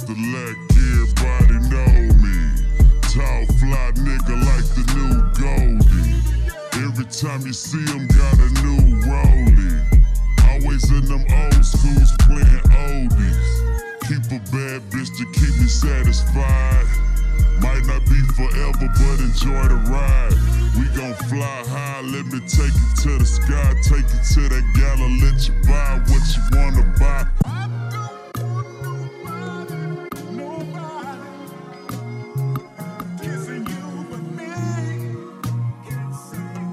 to let everybody know me. Tall fly nigga like the new Goldie. Every time you see him, got a new rollie. Always in them old schools playing oldies. Keep a bad bitch to keep me satisfied. Might not be forever, but enjoy the ride. We gon' fly high, let me take you to the sky. Take you to that gala, let you buy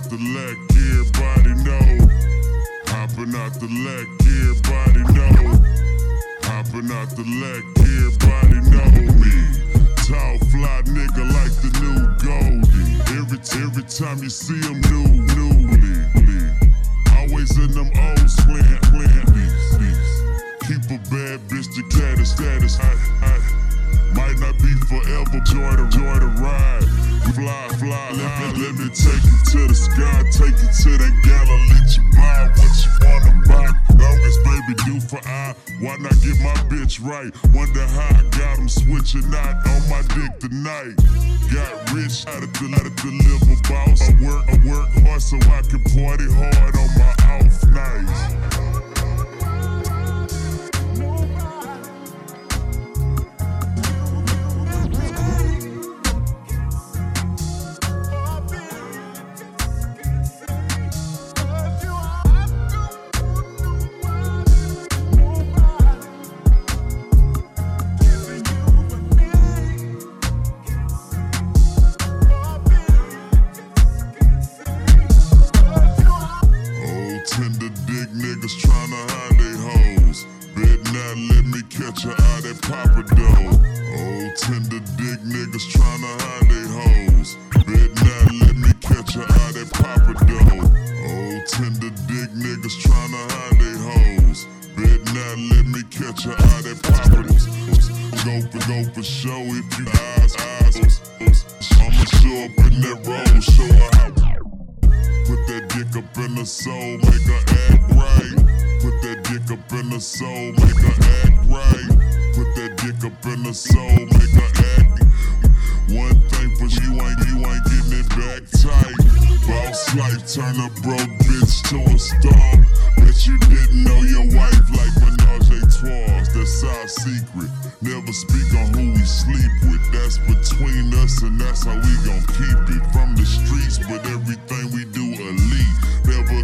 out the leg, everybody know. Hopping out the leg, everybody know. Hopping out the leg, everybody know me. Tall fly nigga like the new Goldie. Every every time you see him new, newly. Always in them old these. Keep a bad bitch to cater status. I, I, might not be forever, joy the joy the ride. Fly, fly, let, let me take you to the sky, take you to that gala, let you buy what you wanna buy. Longest baby do for I, why not get my bitch right? Wonder how I got him switching out on my dick tonight. Got rich out of the out of deliver boss. I work, I work hard so I can party hard on my off nights. Catch her out at Papa Dough. Old tender dick niggas tryna hide they hoes. Bet not let me catch her out at Papa Dough. Old tender dick niggas tryna hide they hoes. Bet not let me catch her out at Papa. Go for go for show if you eyes eyes. I'ma show up in that road, show her how. Put that dick up in the soul, make her act right. Put that dick up in the soul, make her act right. Put that dick up in the soul, make her act. One thing for you ain't you ain't getting it back tight. Boss life turn a broke bitch to a star. Bet you didn't know your wife like Menage a trois. That's our secret. Never speak on who we sleep with. That's between us and that's how we gon' keep it. From the streets, but everything we do elite. Never